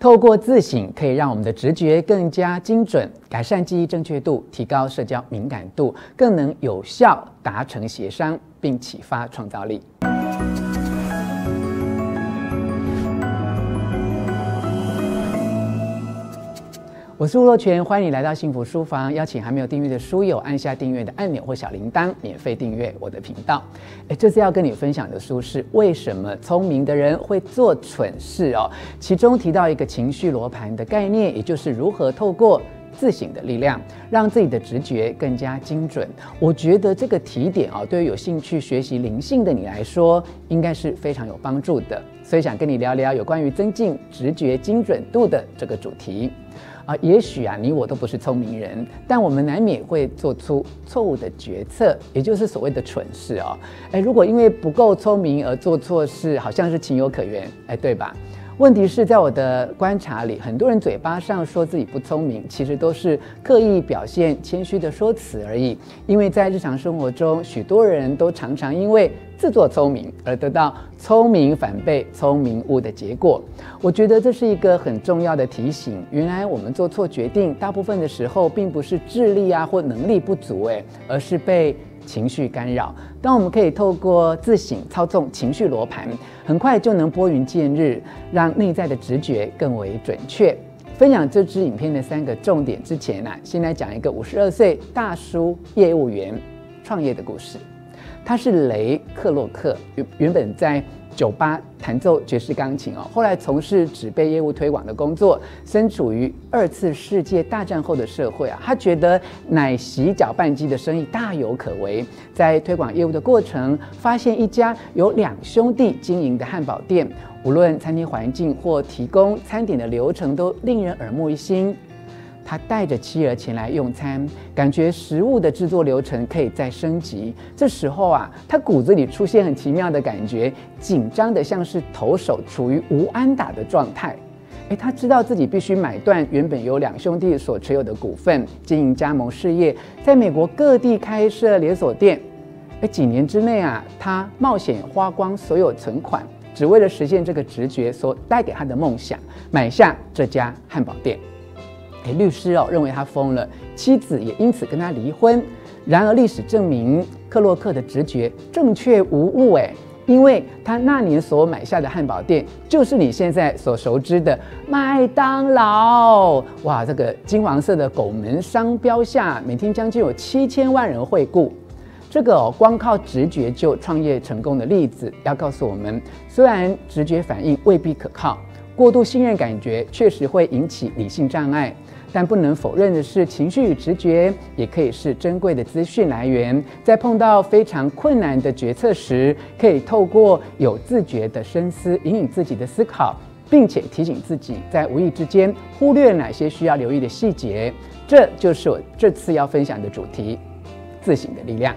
透过自省，可以让我们的直觉更加精准，改善记忆正确度，提高社交敏感度，更能有效达成协商，并启发创造力。我是吴若权，欢迎你来到幸福书房。邀请还没有订阅的书友按下订阅的按钮或小铃铛，免费订阅我的频道。诶，这次要跟你分享的书是《为什么聪明的人会做蠢事》哦。其中提到一个情绪罗盘的概念，也就是如何透过自省的力量，让自己的直觉更加精准。我觉得这个提点啊，对于有兴趣学习灵性的你来说，应该是非常有帮助的。所以想跟你聊聊有关于增进直觉精准度的这个主题。啊，也许啊，你我都不是聪明人，但我们难免会做出错误的决策，也就是所谓的蠢事哦。哎，如果因为不够聪明而做错事，好像是情有可原，哎，对吧？问题是在我的观察里，很多人嘴巴上说自己不聪明，其实都是刻意表现谦虚的说辞而已。因为在日常生活中，许多人都常常因为自作聪明而得到聪明反被聪明误的结果，我觉得这是一个很重要的提醒。原来我们做错决定，大部分的时候并不是智力啊或能力不足，诶，而是被情绪干扰。当我们可以透过自省操纵情绪罗盘，很快就能拨云见日，让内在的直觉更为准确。分享这支影片的三个重点之前呢、先来讲一个五十二岁大叔业务员创业的故事。他是雷克洛克，原原本在酒吧弹奏爵士钢琴哦，后来从事纸杯业务推广的工作。身处于二次世界大战后的社会啊，他觉得奶昔搅拌机的生意大有可为。在推广业务的过程，发现一家由两兄弟经营的汉堡店，无论餐厅环境或提供餐点的流程都令人耳目一新。他带着妻儿前来用餐，感觉食物的制作流程可以再升级。这时候啊，他骨子里出现很奇妙的感觉，紧张得像是投手处于无安打的状态。诶，他知道自己必须买断原本由两兄弟所持有的股份，经营加盟事业，在美国各地开设连锁店。诶，几年之内啊，他冒险花光所有存款，只为了实现这个直觉所带给他的梦想，买下这家汉堡店。律师哦认为他疯了，妻子也因此跟他离婚。然而历史证明，克洛克的直觉正确无误诶，因为他那年所买下的汉堡店，就是你现在所熟知的麦当劳。哇，这个金黄色的拱门商标下，每天将近有七千万人惠顾。这个哦，光靠直觉就创业成功的例子，要告诉我们，虽然直觉反应未必可靠，过度信任感觉确实会引起理性障碍。但不能否认的是，情绪与直觉也可以是珍贵的资讯来源。在碰到非常困难的决策时，可以透过有自觉的深思，引领自己的思考，并且提醒自己在无意之间忽略哪些需要留意的细节。这就是我这次要分享的主题：自省的力量。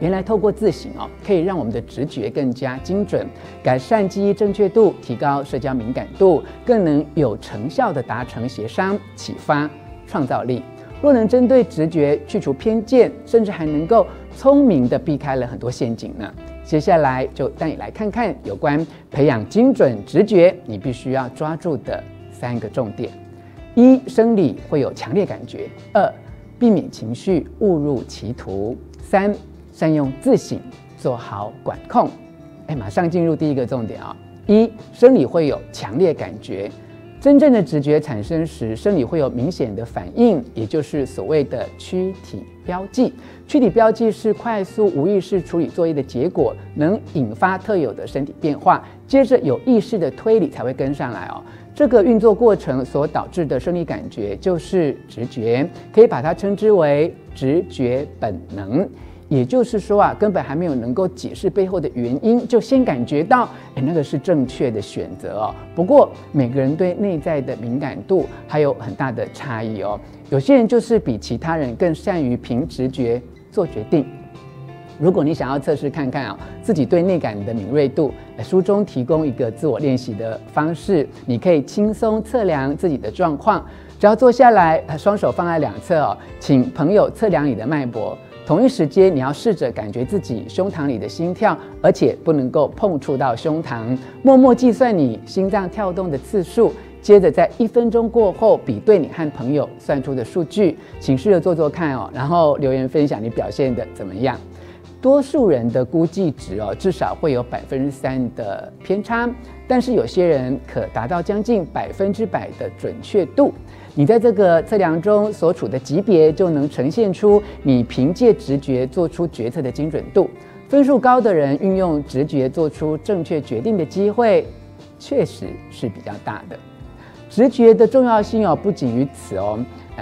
原来透过自省哦，可以让我们的直觉更加精准，改善记忆正确度，提高社交敏感度，更能有成效地达成协商，启发创造力。若能针对直觉去除偏见，甚至还能够聪明地避开了很多陷阱呢。接下来就带你来看看有关培养精准直觉，你必须要抓住的三个重点：一、生理会有强烈感觉；二、避免情绪误入歧途；三。善用自省，做好管控。哎，马上进入第一个重点啊！一，生理会有强烈感觉。真正的直觉产生时，生理会有明显的反应，也就是所谓的躯体标记。躯体标记是快速无意识处理作业的结果，能引发特有的身体变化，接着有意识的推理才会跟上来哦。这个运作过程所导致的生理感觉就是直觉，可以把它称之为直觉本能。也就是说啊，根本还没有能够解释背后的原因，就先感觉到，哎，那个是正确的选择哦。不过每个人对内在的敏感度还有很大的差异哦。有些人就是比其他人更善于凭直觉做决定。如果你想要测试看看啊，自己对内感的敏锐度，书中提供一个自我练习的方式，你可以轻松测量自己的状况。只要坐下来，双手放在两侧哦，请朋友测量你的脉搏。同一时间，你要试着感觉自己胸膛里的心跳，而且不能够碰触到胸膛。默默计算你心脏跳动的次数，接着在一分钟过后比对你和朋友算出的数据，请试着做做看哦，然后留言分享你表现的怎么样。多数人的估计值哦，至少会有百分之三的偏差，但是有些人可达到将近百分之百的准确度。你在这个测量中所处的级别，就能呈现出你凭借直觉做出决策的精准度。分数高的人运用直觉做出正确决定的机会，确实是比较大的。直觉的重要性哦，不仅于此哦。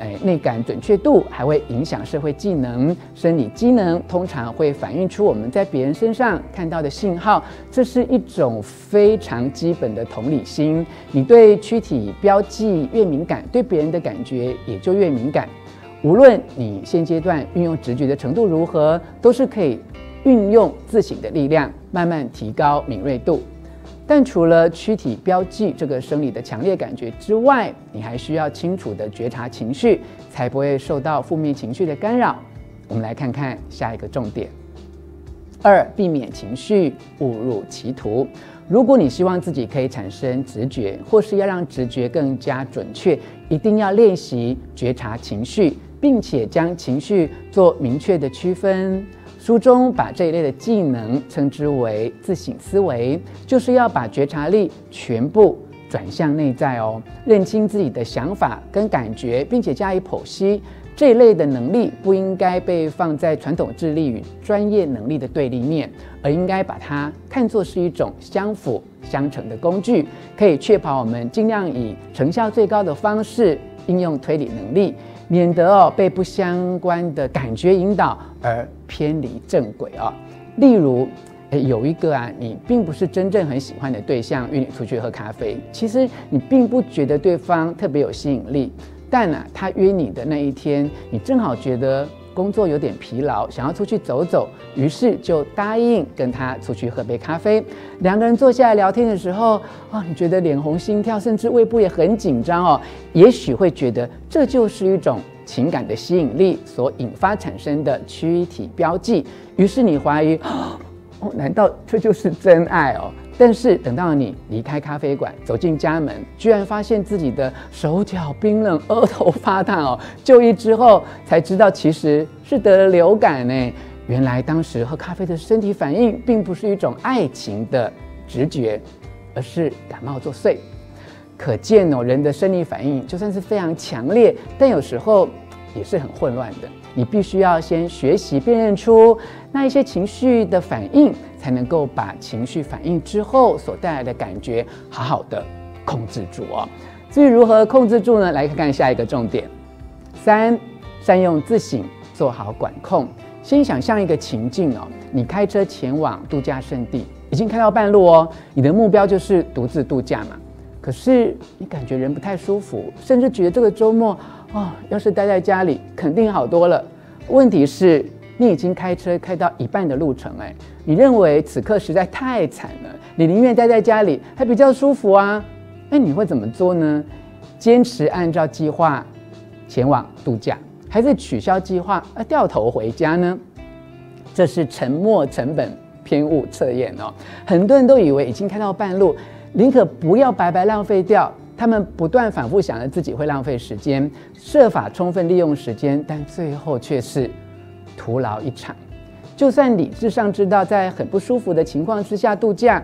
哎，内感准确度还会影响社会技能、生理机能，通常会反映出我们在别人身上看到的信号。这是一种非常基本的同理心。你对躯体标记越敏感，对别人的感觉也就越敏感。无论你现阶段运用直觉的程度如何，都是可以运用自省的力量，慢慢提高敏锐度。但除了躯体标记这个生理的强烈感觉之外，你还需要清楚地觉察情绪，才不会受到负面情绪的干扰。我们来看看下一个重点：二、避免情绪误入歧途。如果你希望自己可以产生直觉，或是要让直觉更加准确，一定要练习觉察情绪，并且将情绪做明确的区分。书中把这一类的技能称之为自省思维，就是要把觉察力全部转向内在哦，认清自己的想法跟感觉，并且加以剖析。这一类的能力不应该被放在传统智力与专业能力的对立面，而应该把它看作是一种相辅相成的工具，可以确保我们尽量以成效最高的方式应用推理能力。免得哦被不相关的感觉引导而偏离正轨哦。例如，诶有一个啊，你并不是真正很喜欢的对象约你出去喝咖啡，其实你并不觉得对方特别有吸引力，但呢、他约你的那一天，你正好觉得。工作有点疲劳，想要出去走走，于是就答应跟他出去喝杯咖啡。两个人坐下来聊天的时候，啊，你觉得脸红心跳，甚至胃部也很紧张哦。也许会觉得这就是一种情感的吸引力所引发产生的躯体标记，于是你怀疑，哦，难道这就是真爱哦？但是等到你离开咖啡馆，走进家门，居然发现自己的手脚冰冷、额头发烫哦。就医之后才知道，其实是得了流感呢。原来当时喝咖啡的身体反应，并不是一种爱情的直觉，而是感冒作祟。可见哦，人的生理反应就算是非常强烈，但有时候也是很混乱的。你必须要先学习辨认出那一些情绪的反应。才能够把情绪反应之后所带来的感觉好好的控制住哦。至于如何控制住呢？来看看下一个重点：三、善用自省，做好管控。先想象一个情境哦，你开车前往度假胜地，已经开到半路哦，你的目标就是独自度假嘛。可是你感觉人不太舒服，甚至觉得这个周末哦，要是待在家里肯定好多了。问题是，你已经开车开到一半的路程，哎。你认为此刻实在太惨了，你宁愿待在家里还比较舒服啊？那你会怎么做呢？坚持按照计划前往度假，还是取消计划而掉头回家呢？这是沉没成本偏误测验哦。很多人都以为已经开到半路，宁可不要白白浪费掉。他们不断反复想着自己会浪费时间，设法充分利用时间，但最后却是徒劳一场。就算理智上知道在很不舒服的情况之下度假，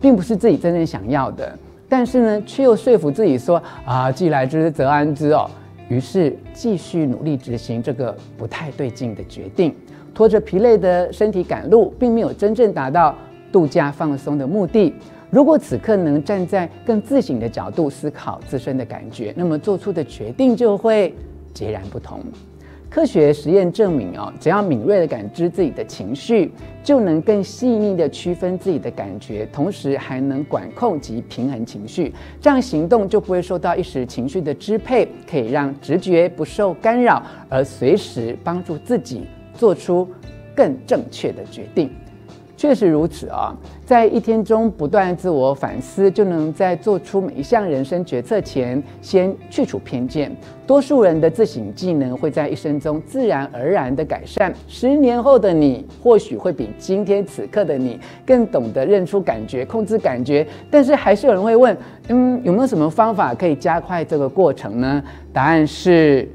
并不是自己真正想要的，但是呢，却又说服自己说啊，既来之则安之哦。于是继续努力执行这个不太对劲的决定，拖着疲累的身体赶路，并没有真正达到度假放松的目的。如果此刻能站在更自省的角度思考自身的感觉，那么做出的决定就会截然不同。科学实验证明，哦，只要敏锐地感知自己的情绪，就能更细腻地区分自己的感觉，同时还能管控及平衡情绪。这样行动就不会受到一时情绪的支配，可以让直觉不受干扰，而随时帮助自己做出更正确的决定。确实如此啊，在一天中不断自我反思，就能在做出每一项人生决策前，先去除偏见。多数人的自省技能会在一生中自然而然的改善。十年后的你，或许会比今天此刻的你更懂得认出感觉、控制感觉。但是还是有人会问，嗯，有没有什么方法可以加快这个过程呢？答案是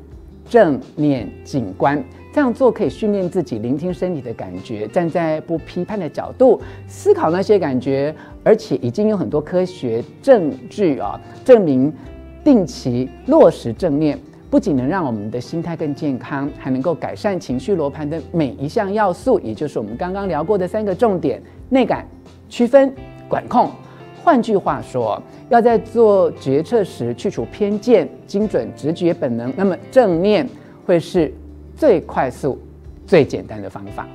正念景观。这样做可以训练自己聆听身体的感觉，站在不批判的角度思考那些感觉，而且已经有很多科学证据啊证明，定期落实正念，不仅能让我们的心态更健康，还能够改善情绪罗盘的每一项要素，也就是我们刚刚聊过的三个重点：内感、区分、管控。换句话说，要在做决策时去除偏见，精准直觉本能，那么正念会是。最快速、最简单的方法。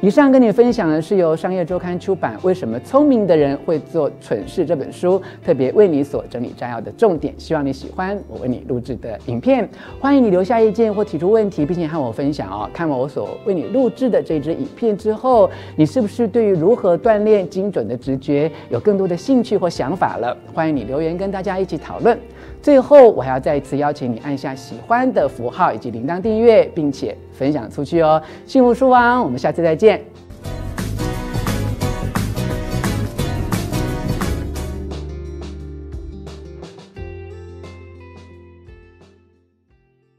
以上跟你分享的是由商业周刊出版《为什么聪明的人会做蠢事》这本书特别为你所整理摘要的重点，希望你喜欢我为你录制的影片。欢迎你留下意见或提出问题，并且和我分享哦。看完我所为你录制的这支影片之后，你是不是对于如何锻炼精准的直觉有更多的兴趣或想法了？欢迎你留言跟大家一起讨论。最后，我还要再一次邀请你按下喜欢的符号以及铃铛订阅，并且分享出去哦。幸福书房，我们下次再见。